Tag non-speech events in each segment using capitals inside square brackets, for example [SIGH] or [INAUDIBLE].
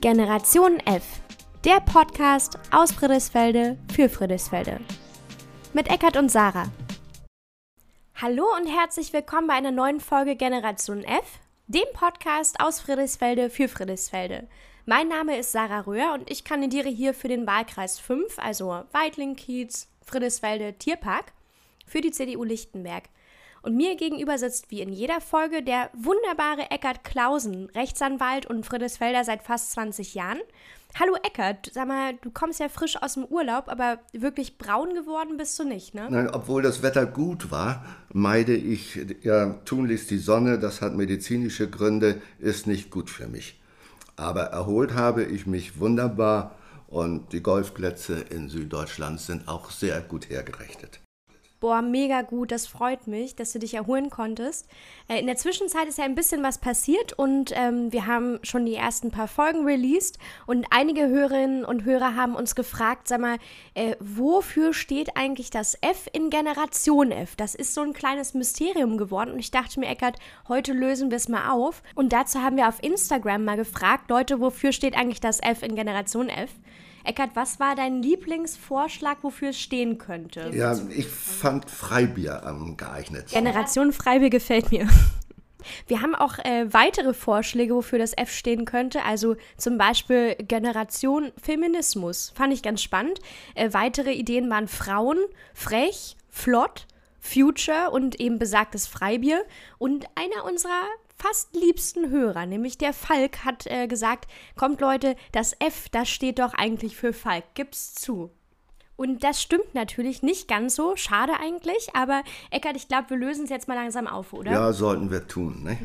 Generation F, der Podcast aus Friedrichsfelde für Friedrichsfelde. Mit Eckart und Sarah. Hallo und herzlich willkommen bei einer neuen Folge Generation F, dem Podcast aus Friedrichsfelde für Friedrichsfelde. Mein Name ist Sarah Röhr und ich kandidiere hier für den Wahlkreis 5, also Weidling-Kiez, Friedrichsfelde, Tierpark, für die CDU Lichtenberg. Und mir gegenüber sitzt wie in jeder Folge der wunderbare Eckart Klausen, Rechtsanwalt und Friedrichsfelder seit fast 20 Jahren. Hallo Eckart, sag mal, du kommst ja frisch aus dem Urlaub, aber wirklich braun geworden bist du nicht, ne? Nein, obwohl das Wetter gut war, meide ich ja tunlichst die Sonne. Das hat medizinische Gründe, ist nicht gut für mich. Aber erholt habe ich mich wunderbar und die Golfplätze in Süddeutschland sind auch sehr gut hergerichtet. Boah, mega gut, das freut mich, dass du dich erholen konntest. Äh, in der Zwischenzeit ist ja ein bisschen was passiert und ähm, wir haben schon die ersten paar Folgen released und einige Hörerinnen und Hörer haben uns gefragt, sag mal, äh, wofür steht eigentlich das F in Generation F? Das ist so ein kleines Mysterium geworden und ich dachte mir, Eckert, heute lösen wir es mal auf. Und dazu haben wir auf Instagram mal gefragt, Leute, wofür steht eigentlich das F in Generation F? Eckert, was war dein Lieblingsvorschlag, wofür es stehen könnte? Ja, ich fand Freibier am geeignet. Generation Freibier gefällt mir. Wir haben auch äh, weitere Vorschläge, wofür das F stehen könnte. Also zum Beispiel Generation Feminismus. Fand ich ganz spannend. Äh, weitere Ideen waren Frauen, frech, flott, Future und eben besagtes Freibier. Und einer unserer fast liebsten Hörer, nämlich der Falk, hat äh, gesagt, kommt Leute, das F, das steht doch eigentlich für Falk, gib's zu. Und das stimmt natürlich nicht ganz so, schade eigentlich, aber Eckert, ich glaube, wir lösen es jetzt mal langsam auf, oder? Ja, sollten wir tun, ne?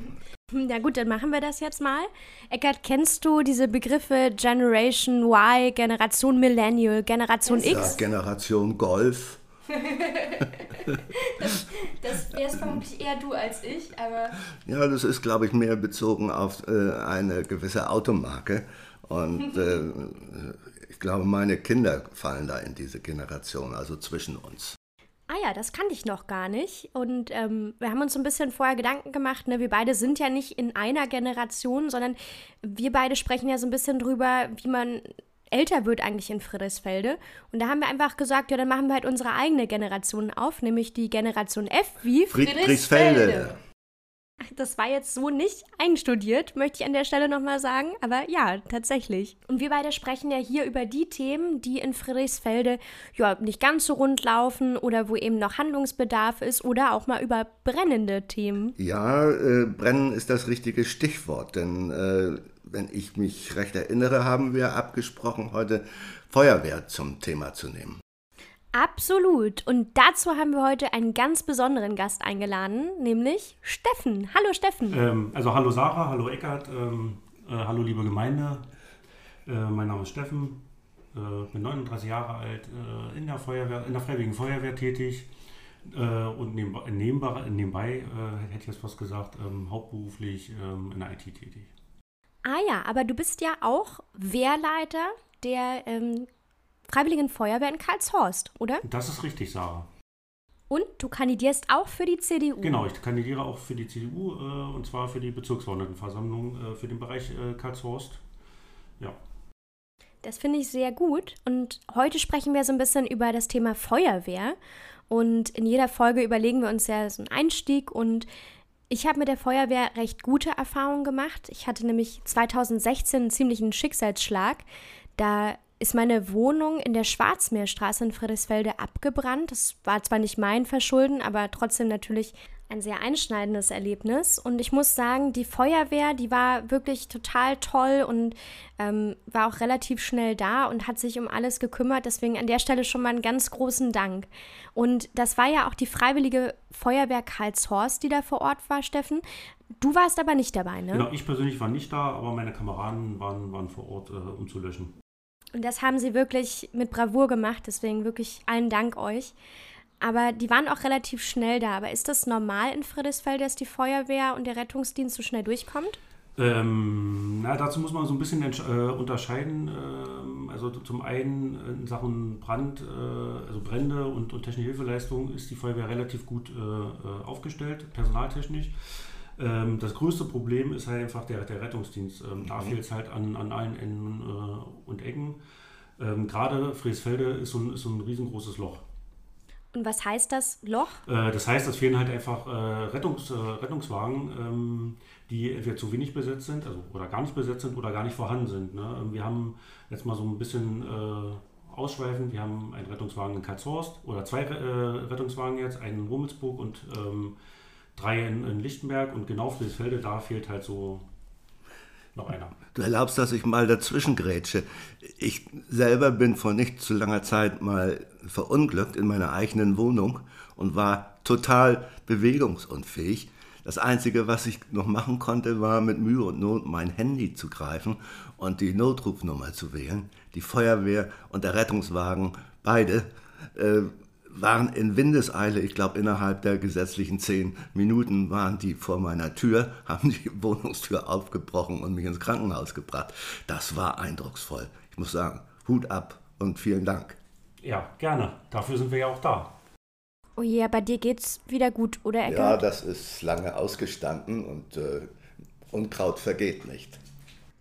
Na gut, dann machen wir das jetzt mal. Eckert, kennst du diese Begriffe Generation Y, Generation Millennial, Generation X? Ja, Generation Golf [LAUGHS] das das wärst vermutlich eher du als ich, aber. Ja, das ist, glaube ich, mehr bezogen auf äh, eine gewisse Automarke. Und äh, ich glaube, meine Kinder fallen da in diese Generation, also zwischen uns. Ah ja, das kannte ich noch gar nicht. Und ähm, wir haben uns so ein bisschen vorher Gedanken gemacht, ne? wir beide sind ja nicht in einer Generation, sondern wir beide sprechen ja so ein bisschen drüber, wie man älter wird eigentlich in Friedrichsfelde. Und da haben wir einfach gesagt, ja, dann machen wir halt unsere eigene Generation auf, nämlich die Generation F wie Friedrichsfelde. Das war jetzt so nicht einstudiert, möchte ich an der Stelle nochmal sagen. Aber ja, tatsächlich. Und wir beide sprechen ja hier über die Themen, die in Friedrichsfelde ja nicht ganz so rund laufen oder wo eben noch Handlungsbedarf ist oder auch mal über brennende Themen. Ja, äh, brennen ist das richtige Stichwort, denn äh, wenn ich mich recht erinnere, haben wir abgesprochen, heute Feuerwehr zum Thema zu nehmen. Absolut. Und dazu haben wir heute einen ganz besonderen Gast eingeladen, nämlich Steffen. Hallo Steffen. Ähm, also hallo Sarah, hallo Eckart, ähm, äh, hallo liebe Gemeinde. Äh, mein Name ist Steffen, äh, bin 39 Jahre alt, äh, in der Feuerwehr, in der Freiwilligen Feuerwehr tätig äh, und nebenbei, nebenbei, nebenbei äh, hätte ich jetzt was gesagt, ähm, hauptberuflich ähm, in der IT tätig. Ah ja, aber du bist ja auch Wehrleiter der ähm, Freiwilligen Feuerwehr in Karlshorst, oder? Das ist richtig, Sarah. Und du kandidierst auch für die CDU? Genau, ich kandidiere auch für die CDU äh, und zwar für die Bezirksverordnetenversammlung äh, für den Bereich äh, Karlshorst. Ja. Das finde ich sehr gut. Und heute sprechen wir so ein bisschen über das Thema Feuerwehr. Und in jeder Folge überlegen wir uns ja so einen Einstieg und ich habe mit der Feuerwehr recht gute Erfahrungen gemacht. Ich hatte nämlich 2016 einen ziemlichen Schicksalsschlag. Da ist meine Wohnung in der Schwarzmeerstraße in Friedrichsfelde abgebrannt. Das war zwar nicht mein Verschulden, aber trotzdem natürlich ein sehr einschneidendes Erlebnis. Und ich muss sagen, die Feuerwehr, die war wirklich total toll und ähm, war auch relativ schnell da und hat sich um alles gekümmert. Deswegen an der Stelle schon mal einen ganz großen Dank. Und das war ja auch die Freiwillige Feuerwehr Karlshorst, die da vor Ort war, Steffen. Du warst aber nicht dabei, ne? Genau, ich persönlich war nicht da, aber meine Kameraden waren, waren vor Ort, äh, um zu löschen. Und das haben sie wirklich mit Bravour gemacht. Deswegen wirklich allen Dank euch. Aber die waren auch relativ schnell da. Aber ist das normal in Friedrichsfeld, dass die Feuerwehr und der Rettungsdienst so schnell durchkommt? Ähm, na, dazu muss man so ein bisschen äh, unterscheiden. Ähm, also zum einen in Sachen Brand, äh, also Brände und, und technische Hilfeleistung ist die Feuerwehr relativ gut äh, äh aufgestellt, personaltechnisch. Ähm, das größte Problem ist halt einfach der, der Rettungsdienst. Ähm, mhm. Da fehlt es halt an, an allen Enden äh, und Ecken. Ähm, Gerade Friesfelde ist so, ein, ist so ein riesengroßes Loch. Und was heißt das Loch? Äh, das heißt, es fehlen halt einfach äh, Rettungs, äh, Rettungswagen, ähm, die entweder zu wenig besetzt sind, also oder gar nicht besetzt sind oder gar nicht vorhanden sind. Ne? Ähm, wir haben jetzt mal so ein bisschen äh, ausschweifend, wir haben einen Rettungswagen in Karlshorst oder zwei äh, Rettungswagen jetzt, einen in Rummelsburg und ähm, drei in, in, Lichtenberg und genau Friesfelde, da fehlt halt so noch einer. Du erlaubst, dass ich mal dazwischen grätsche. Ich selber bin vor nicht zu langer Zeit mal verunglückt in meiner eigenen Wohnung und war total bewegungsunfähig. Das Einzige, was ich noch machen konnte, war mit Mühe und Not mein Handy zu greifen und die Notrufnummer zu wählen. Die Feuerwehr und der Rettungswagen, beide, äh, waren in Windeseile, ich glaube innerhalb der gesetzlichen zehn Minuten waren die vor meiner Tür, [LAUGHS] haben die Wohnungstür aufgebrochen und mich ins Krankenhaus gebracht. Das war eindrucksvoll. Ich muss sagen, Hut ab und vielen Dank. Ja, gerne. Dafür sind wir ja auch da. Oh je, bei dir geht's wieder gut, oder Eckert? Ja, das ist lange ausgestanden und äh, Unkraut vergeht nicht.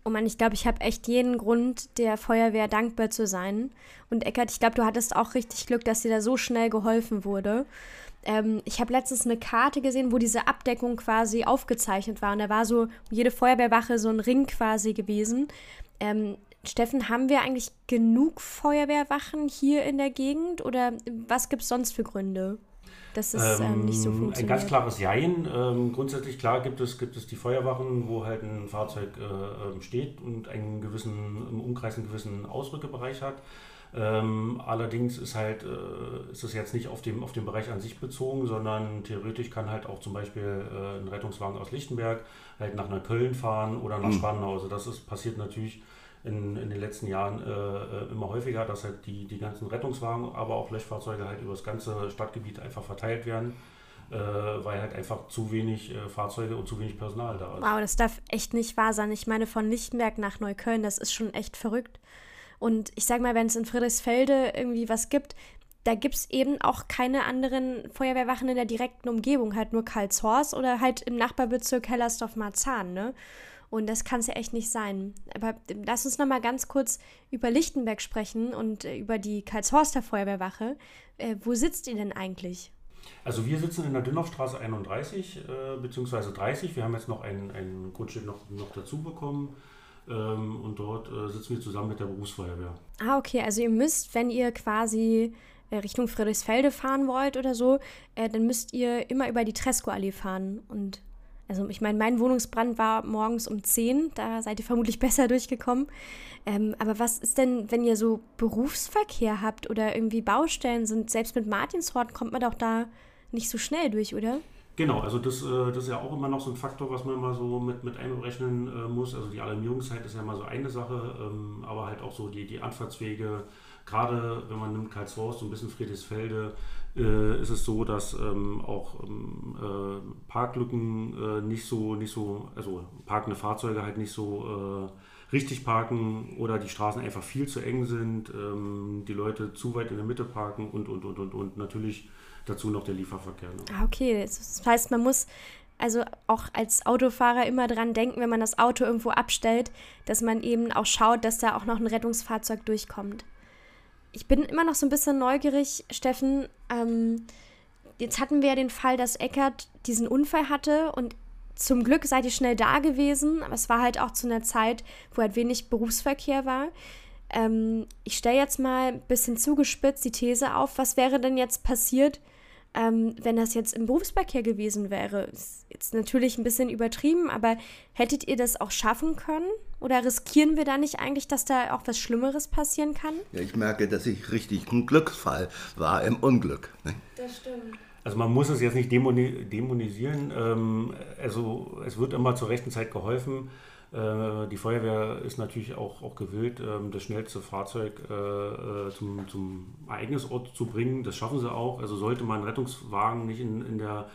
Oh Mann, ich glaube, ich habe echt jeden Grund, der Feuerwehr dankbar zu sein. Und Eckert, ich glaube, du hattest auch richtig Glück, dass dir da so schnell geholfen wurde. Ähm, ich habe letztens eine Karte gesehen, wo diese Abdeckung quasi aufgezeichnet war. Und da war so jede Feuerwehrwache so ein Ring quasi gewesen. Ähm, Steffen, haben wir eigentlich genug Feuerwehrwachen hier in der Gegend oder was gibt es sonst für Gründe? Dass es ähm, ähm, nicht so funktioniert? Ein ganz klares Jein. Ähm, grundsätzlich klar gibt es, gibt es die Feuerwachen, wo halt ein Fahrzeug äh, ähm, steht und einen gewissen, im Umkreis einen gewissen Ausrückebereich hat. Ähm, allerdings ist halt, äh, ist es jetzt nicht auf dem, auf den Bereich an sich bezogen, sondern theoretisch kann halt auch zum Beispiel äh, ein Rettungswagen aus Lichtenberg halt nach nach Köln fahren oder nach mhm. Spandau. Also das ist, passiert natürlich in, in den letzten Jahren äh, äh, immer häufiger, dass halt die, die ganzen Rettungswagen, aber auch Löschfahrzeuge halt über das ganze Stadtgebiet einfach verteilt werden. Äh, weil halt einfach zu wenig äh, Fahrzeuge und zu wenig Personal da ist. Wow, das darf echt nicht wahr sein. Ich meine, von Lichtenberg nach Neukölln, das ist schon echt verrückt. Und ich sag mal, wenn es in Friedrichsfelde irgendwie was gibt, da gibt es eben auch keine anderen Feuerwehrwachen in der direkten Umgebung, halt nur Karlshorst oder halt im Nachbarbezirk Hellersdorf-Marzahn, ne? Und das kann es ja echt nicht sein. Aber lass uns noch mal ganz kurz über Lichtenberg sprechen und äh, über die Karlshorster Feuerwehrwache. Äh, wo sitzt ihr denn eigentlich? Also wir sitzen in der Dünnhoffstraße 31 äh, bzw. 30. Wir haben jetzt noch ein, ein Grundstück noch, noch dazu bekommen. Ähm, und dort äh, sitzen wir zusammen mit der Berufsfeuerwehr. Ah, okay. Also ihr müsst, wenn ihr quasi äh, Richtung Friedrichsfelde fahren wollt oder so, äh, dann müsst ihr immer über die Tresco-Allee fahren. Und also ich meine, mein Wohnungsbrand war morgens um 10, da seid ihr vermutlich [LAUGHS] besser durchgekommen. Ähm, aber was ist denn, wenn ihr so Berufsverkehr habt oder irgendwie Baustellen sind? Selbst mit Martinshort kommt man doch da nicht so schnell durch, oder? Genau, also das, äh, das ist ja auch immer noch so ein Faktor, was man mal so mit, mit einberechnen äh, muss. Also die Alarmierungszeit ist ja mal so eine Sache, ähm, aber halt auch so die, die Anfahrtswege, gerade wenn man nimmt Karlshorst, so ein bisschen Friedrichsfelde, äh, ist es so, dass ähm, auch ähm, äh, Parklücken nicht so, nicht so, also parkende Fahrzeuge halt nicht so richtig parken oder die Straßen einfach viel zu eng sind, die Leute zu weit in der Mitte parken und, und, und, und, und natürlich dazu noch der Lieferverkehr. Ne? Ah, okay, das heißt, man muss also auch als Autofahrer immer dran denken, wenn man das Auto irgendwo abstellt, dass man eben auch schaut, dass da auch noch ein Rettungsfahrzeug durchkommt ich bin immer noch so ein bisschen neugierig, Steffen. Ähm, jetzt hatten wir ja den Fall, dass Eckert diesen Unfall hatte und zum Glück seid ihr schnell da gewesen, aber es war halt auch zu einer Zeit, wo halt wenig Berufsverkehr war. Ähm, ich stelle jetzt mal ein bisschen zugespitzt die These auf, was wäre denn jetzt passiert, ähm, wenn das jetzt im Berufsverkehr gewesen wäre. Ist jetzt natürlich ein bisschen übertrieben, aber hättet ihr das auch schaffen können? Oder riskieren wir da nicht eigentlich, dass da auch was Schlimmeres passieren kann? Ja, ich merke, dass ich richtig ein Glücksfall war im Unglück. Ne? Das stimmt. Also man muss es jetzt nicht dämonisieren. Ähm, also es wird immer zur rechten Zeit geholfen. Äh, die Feuerwehr ist natürlich auch, auch gewillt, ähm, das schnellste Fahrzeug äh, äh, zum, zum Ereignisort zu bringen. Das schaffen sie auch. Also sollte man Rettungswagen nicht in, in der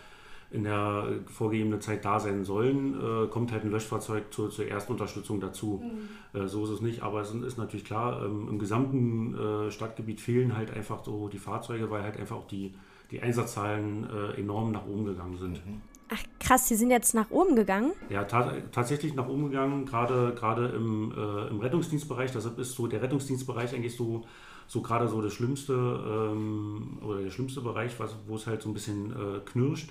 in der vorgegebenen Zeit da sein sollen, äh, kommt halt ein Löschfahrzeug zur, zur ersten Unterstützung dazu. Mhm. Äh, so ist es nicht, aber es ist natürlich klar, ähm, im gesamten äh, Stadtgebiet fehlen halt einfach so die Fahrzeuge, weil halt einfach auch die, die Einsatzzahlen enorm nach oben gegangen sind. Mhm. Ach krass, die sind jetzt nach oben gegangen? Ja, ta tatsächlich nach oben gegangen, gerade, gerade im, äh, im Rettungsdienstbereich. Deshalb ist so der Rettungsdienstbereich eigentlich so, so gerade so das schlimmste ähm, oder der schlimmste Bereich, wo es halt so ein bisschen äh, knirscht.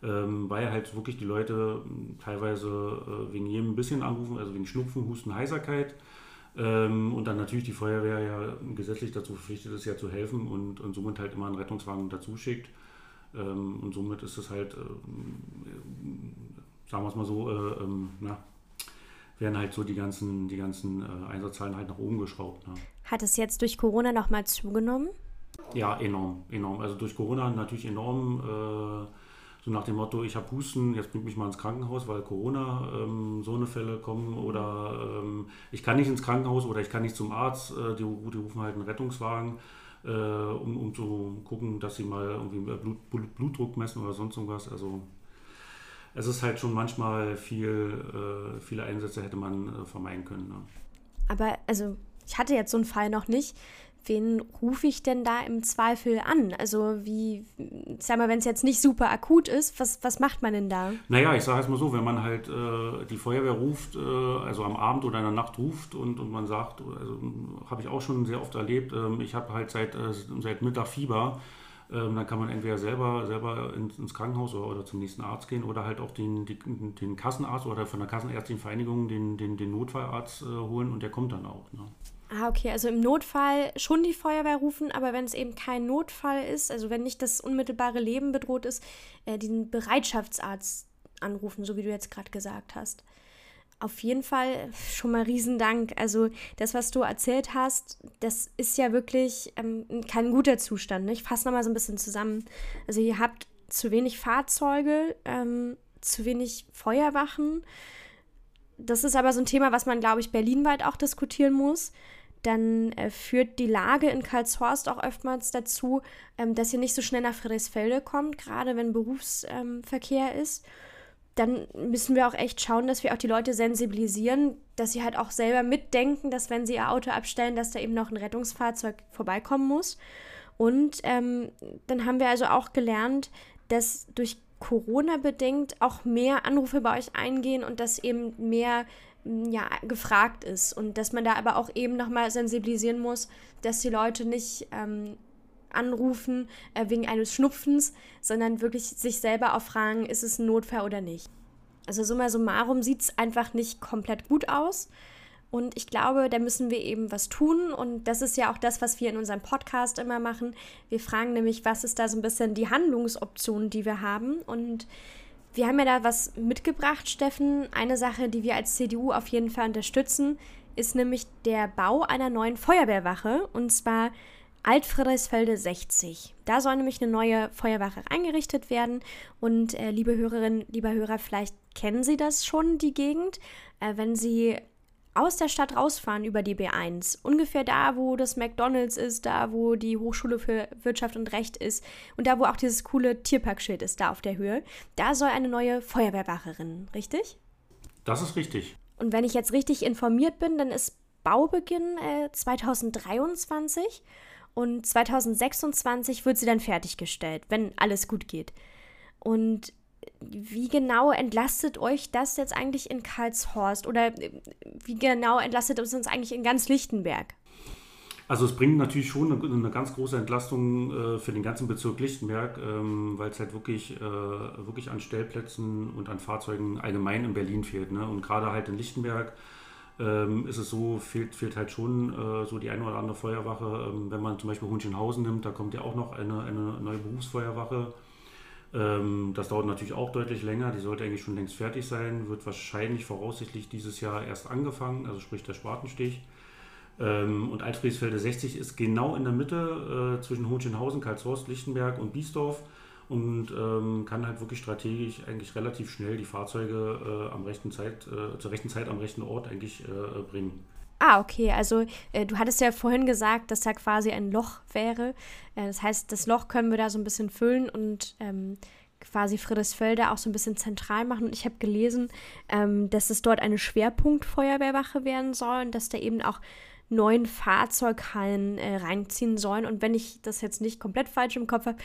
Ähm, weil halt wirklich die Leute teilweise äh, wegen jedem ein bisschen anrufen, also wegen Schnupfen, Husten, Heiserkeit. Ähm, und dann natürlich die Feuerwehr ja gesetzlich dazu verpflichtet ist, ja zu helfen und, und somit halt immer einen Rettungswagen dazu schickt. Ähm, und somit ist es halt, äh, sagen wir es mal so, äh, ähm, na, werden halt so die ganzen, die ganzen äh, Einsatzzahlen halt nach oben geschraubt. Ne? Hat es jetzt durch Corona nochmal zugenommen? Ja, enorm, enorm. Also durch Corona natürlich enorm. Äh, so nach dem Motto, ich habe Husten, jetzt bringt mich mal ins Krankenhaus, weil Corona ähm, so eine Fälle kommen oder ähm, ich kann nicht ins Krankenhaus oder ich kann nicht zum Arzt, äh, die, die rufen halt einen Rettungswagen äh, um, um zu gucken, dass sie mal irgendwie Blut, Blut, Blutdruck messen oder sonst irgendwas. Also es ist halt schon manchmal viel, äh, viele Einsätze hätte man äh, vermeiden können. Ne? Aber also ich hatte jetzt so einen Fall noch nicht wen rufe ich denn da im Zweifel an? Also wie, sag mal, wenn es jetzt nicht super akut ist, was, was macht man denn da? Naja, ich sage es mal so, wenn man halt äh, die Feuerwehr ruft, äh, also am Abend oder in der Nacht ruft und, und man sagt, also habe ich auch schon sehr oft erlebt, äh, ich habe halt seit, äh, seit Mittag Fieber, ähm, dann kann man entweder selber, selber ins, ins Krankenhaus oder, oder, zum nächsten Arzt gehen oder halt auch den, die, den Kassenarzt oder von der Kassenärztlichen Vereinigung den, den, den Notfallarzt äh, holen und der kommt dann auch. Ne? Ah, okay, also im Notfall schon die Feuerwehr rufen, aber wenn es eben kein Notfall ist, also wenn nicht das unmittelbare Leben bedroht ist, äh, den Bereitschaftsarzt anrufen, so wie du jetzt gerade gesagt hast. Auf jeden Fall schon mal Riesendank. Also das, was du erzählt hast, das ist ja wirklich ähm, kein guter Zustand. Ne? Ich fasse nochmal so ein bisschen zusammen. Also ihr habt zu wenig Fahrzeuge, ähm, zu wenig Feuerwachen. Das ist aber so ein Thema, was man, glaube ich, berlinweit auch diskutieren muss dann äh, führt die Lage in Karlshorst auch oftmals dazu, ähm, dass ihr nicht so schnell nach Friedrichsfelde kommt, gerade wenn Berufsverkehr ähm, ist. Dann müssen wir auch echt schauen, dass wir auch die Leute sensibilisieren, dass sie halt auch selber mitdenken, dass wenn sie ihr Auto abstellen, dass da eben noch ein Rettungsfahrzeug vorbeikommen muss. Und ähm, dann haben wir also auch gelernt, dass durch Corona bedingt auch mehr Anrufe bei euch eingehen und dass eben mehr ja, gefragt ist und dass man da aber auch eben nochmal sensibilisieren muss, dass die Leute nicht ähm, anrufen äh, wegen eines Schnupfens, sondern wirklich sich selber auch fragen, ist es ein Notfall oder nicht. Also summa summarum sieht es einfach nicht komplett gut aus. Und ich glaube, da müssen wir eben was tun. Und das ist ja auch das, was wir in unserem Podcast immer machen. Wir fragen nämlich, was ist da so ein bisschen die Handlungsoption, die wir haben. Und wir haben ja da was mitgebracht, Steffen. Eine Sache, die wir als CDU auf jeden Fall unterstützen, ist nämlich der Bau einer neuen Feuerwehrwache und zwar Altfriedrichsfelde 60. Da soll nämlich eine neue Feuerwache eingerichtet werden und äh, liebe Hörerinnen, lieber Hörer, vielleicht kennen Sie das schon, die Gegend. Äh, wenn Sie aus der Stadt rausfahren über die B1, ungefähr da, wo das McDonalds ist, da, wo die Hochschule für Wirtschaft und Recht ist und da, wo auch dieses coole Tierparkschild ist, da auf der Höhe, da soll eine neue Feuerwehrwacherin, richtig? Das ist richtig. Und wenn ich jetzt richtig informiert bin, dann ist Baubeginn äh, 2023 und 2026 wird sie dann fertiggestellt, wenn alles gut geht. Und wie genau entlastet euch das jetzt eigentlich in Karlshorst oder äh, wie genau entlastet es uns eigentlich in ganz Lichtenberg? Also es bringt natürlich schon eine, eine ganz große Entlastung äh, für den ganzen Bezirk Lichtenberg, ähm, weil es halt wirklich, äh, wirklich an Stellplätzen und an Fahrzeugen allgemein in Berlin fehlt. Ne? Und gerade halt in Lichtenberg ähm, ist es so, fehlt, fehlt halt schon äh, so die eine oder andere Feuerwache. Ähm, wenn man zum Beispiel Hunchenhausen nimmt, da kommt ja auch noch eine, eine neue Berufsfeuerwache ähm, das dauert natürlich auch deutlich länger. Die sollte eigentlich schon längst fertig sein. Wird wahrscheinlich voraussichtlich dieses Jahr erst angefangen, also sprich der Spatenstich. Ähm, und Altfriesfelde 60 ist genau in der Mitte äh, zwischen Hohenschönhausen, Karlshorst, Lichtenberg und Biesdorf und ähm, kann halt wirklich strategisch eigentlich relativ schnell die Fahrzeuge äh, am rechten Zeit, äh, zur rechten Zeit am rechten Ort eigentlich äh, bringen. Ah, okay. Also äh, du hattest ja vorhin gesagt, dass da quasi ein Loch wäre. Äh, das heißt, das Loch können wir da so ein bisschen füllen und ähm, quasi Friedrichsfelde auch so ein bisschen zentral machen. Und ich habe gelesen, ähm, dass es dort eine Schwerpunktfeuerwehrwache werden soll und dass da eben auch neun Fahrzeughallen äh, reinziehen sollen. Und wenn ich das jetzt nicht komplett falsch im Kopf habe,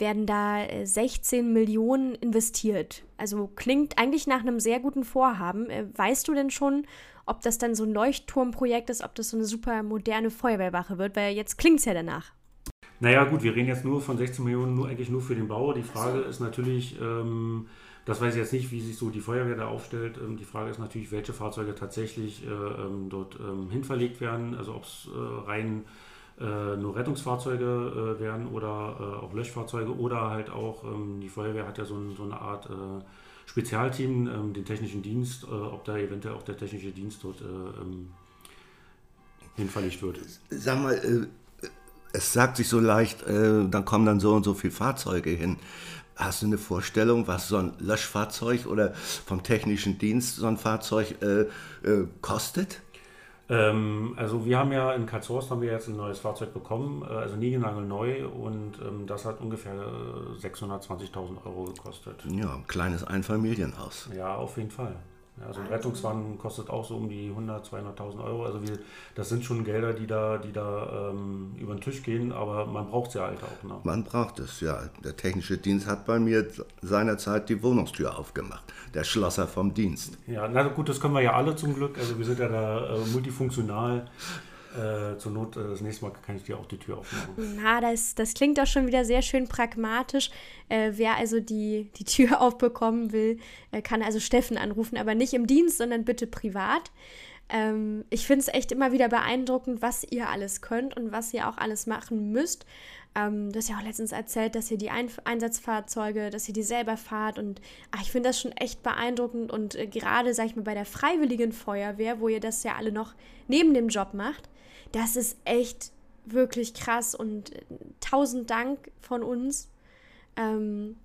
werden da 16 äh, Millionen investiert. Also klingt eigentlich nach einem sehr guten Vorhaben. Äh, weißt du denn schon, ob das dann so ein Leuchtturmprojekt ist, ob das so eine super moderne Feuerwehrwache wird? Weil jetzt klingt es ja danach. Naja, gut, wir reden jetzt nur von 16 Millionen, nur eigentlich nur für den Bau. Die Frage ist natürlich, ähm, das weiß ich jetzt nicht, wie sich so die Feuerwehr da aufstellt. Ähm, die Frage ist natürlich, welche Fahrzeuge tatsächlich äh, ähm, dort ähm, hinverlegt werden. Also ob es äh, rein äh, nur Rettungsfahrzeuge äh, werden oder äh, auch Löschfahrzeuge oder halt auch, ähm, die Feuerwehr hat ja so, ein, so eine Art äh, Spezialteam, ähm, den technischen Dienst, ob da eventuell auch der technische Dienst dort hinverlegt wird. Sag mal, es sagt sich so leicht, äh, dann kommen dann so und so viele Fahrzeuge hin. Hast du eine Vorstellung, was so ein Löschfahrzeug oder vom technischen Dienst so ein Fahrzeug äh, äh, kostet? Ähm, also wir haben ja in Karlshorst haben wir jetzt ein neues Fahrzeug bekommen, äh, also neu und ähm, das hat ungefähr 620.000 äh, Euro gekostet. Ja, ein kleines Einfamilienhaus. Ja, auf jeden Fall. Ja, so ein Rettungswagen kostet auch so um die 100, 200.000 Euro. Also wir, das sind schon Gelder, die da, die da ähm, über den Tisch gehen, aber man braucht sie halt auch. Ne? Man braucht es, ja. Der technische Dienst hat bei mir seinerzeit die Wohnungstür aufgemacht. Der Schlosser vom Dienst. Ja, na gut, das können wir ja alle zum Glück. Also wir sind ja da äh, multifunktional. Äh, zur Not, äh, das nächste Mal kann ich dir auch die Tür aufmachen. Na, das, das klingt doch schon wieder sehr schön pragmatisch. Äh, wer also die, die Tür [LAUGHS] aufbekommen will, äh, kann also Steffen anrufen, aber nicht im Dienst, sondern bitte privat. Ähm, ich finde es echt immer wieder beeindruckend, was ihr alles könnt und was ihr auch alles machen müsst. Ähm, du hast ja auch letztens erzählt, dass ihr die Ein Einsatzfahrzeuge, dass ihr die selber fahrt und ach, ich finde das schon echt beeindruckend und äh, gerade, sag ich mal, bei der Freiwilligen Feuerwehr, wo ihr das ja alle noch neben dem Job macht, das ist echt wirklich krass und äh, tausend Dank von uns. Ähm,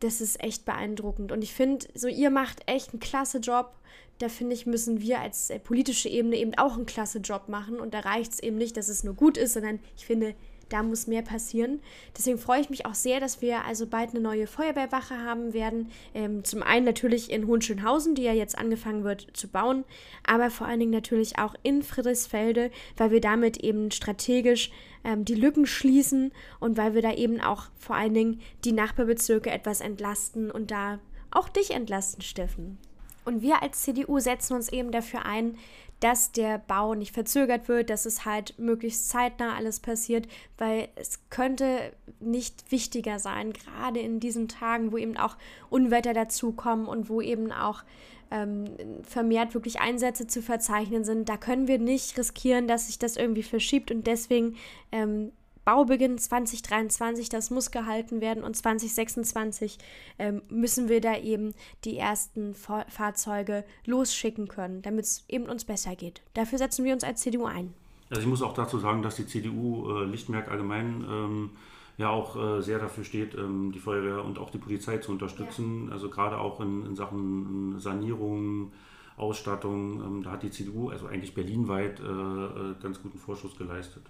das ist echt beeindruckend. Und ich finde, so ihr macht echt einen klasse Job. Da finde ich, müssen wir als äh, politische Ebene eben auch einen klasse Job machen. Und da reicht es eben nicht, dass es nur gut ist, sondern ich finde, da muss mehr passieren. Deswegen freue ich mich auch sehr, dass wir also bald eine neue Feuerwehrwache haben werden. Ähm, zum einen natürlich in Hohenschönhausen, die ja jetzt angefangen wird zu bauen, aber vor allen Dingen natürlich auch in Friedrichsfelde, weil wir damit eben strategisch ähm, die Lücken schließen und weil wir da eben auch vor allen Dingen die Nachbarbezirke etwas entlasten und da auch dich entlasten, Steffen. Und wir als CDU setzen uns eben dafür ein, dass der Bau nicht verzögert wird, dass es halt möglichst zeitnah alles passiert, weil es könnte nicht wichtiger sein, gerade in diesen Tagen, wo eben auch Unwetter dazukommen und wo eben auch ähm, vermehrt wirklich Einsätze zu verzeichnen sind. Da können wir nicht riskieren, dass sich das irgendwie verschiebt und deswegen ähm, Baubeginn 2023, das muss gehalten werden und 2026 ähm, müssen wir da eben die ersten Fa Fahrzeuge losschicken können, damit es eben uns besser geht. Dafür setzen wir uns als CDU ein. Also ich muss auch dazu sagen, dass die CDU äh, Lichtenberg allgemein ähm, ja auch äh, sehr dafür steht, ähm, die Feuerwehr und auch die Polizei zu unterstützen. Ja. Also gerade auch in, in Sachen Sanierung, Ausstattung, ähm, da hat die CDU, also eigentlich berlinweit, äh, äh, ganz guten Vorschuss geleistet.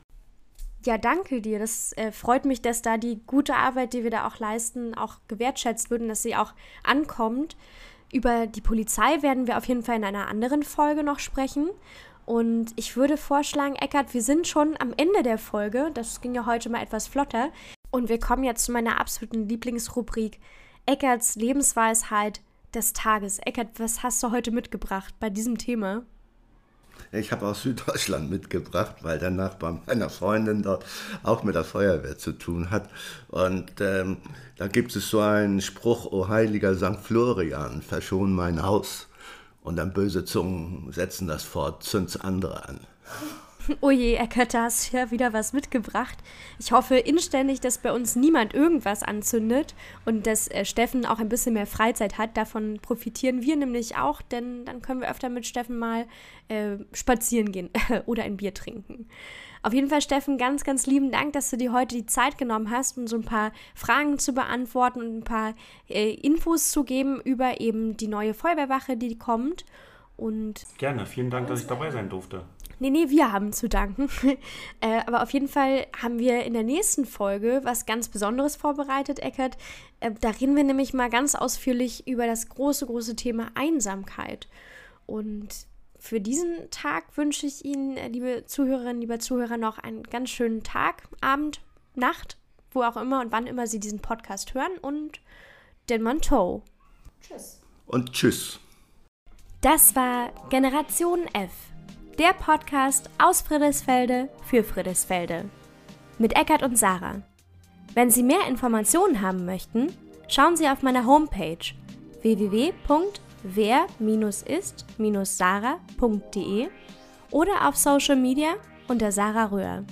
Ja, danke dir. Das äh, freut mich, dass da die gute Arbeit, die wir da auch leisten, auch gewertschätzt wird und dass sie auch ankommt. Über die Polizei werden wir auf jeden Fall in einer anderen Folge noch sprechen. Und ich würde vorschlagen, Eckart, wir sind schon am Ende der Folge. Das ging ja heute mal etwas flotter. Und wir kommen jetzt zu meiner absoluten Lieblingsrubrik Eckarts Lebensweisheit des Tages. Eckart, was hast du heute mitgebracht bei diesem Thema? Ich habe aus Süddeutschland mitgebracht, weil der Nachbar meiner Freundin dort auch mit der Feuerwehr zu tun hat. Und ähm, da gibt es so einen Spruch, O heiliger St. Florian, verschon mein Haus. Und dann böse Zungen setzen das fort, zünd's andere an. Oje, oh Eckert, da hast du ja wieder was mitgebracht. Ich hoffe inständig, dass bei uns niemand irgendwas anzündet und dass äh, Steffen auch ein bisschen mehr Freizeit hat. Davon profitieren wir nämlich auch, denn dann können wir öfter mit Steffen mal äh, spazieren gehen [LAUGHS] oder ein Bier trinken. Auf jeden Fall, Steffen, ganz, ganz lieben Dank, dass du dir heute die Zeit genommen hast, um so ein paar Fragen zu beantworten und ein paar äh, Infos zu geben über eben die neue Feuerwehrwache, die kommt. Und Gerne, vielen Dank, dass ich dabei sein durfte. Nee, nee, wir haben zu danken. [LAUGHS] äh, aber auf jeden Fall haben wir in der nächsten Folge was ganz Besonderes vorbereitet, Eckert. Äh, da reden wir nämlich mal ganz ausführlich über das große, große Thema Einsamkeit. Und für diesen Tag wünsche ich Ihnen, äh, liebe Zuhörerinnen, lieber Zuhörer, noch einen ganz schönen Tag, Abend, Nacht, wo auch immer und wann immer Sie diesen Podcast hören und den Monteau. Tschüss. Und tschüss. Das war Generation F, der Podcast aus Friedrichsfelde für Friedrichsfelde. Mit Eckart und Sarah. Wenn Sie mehr Informationen haben möchten, schauen Sie auf meiner Homepage www.wer-ist-sarah.de oder auf Social Media unter Sarah Röhr.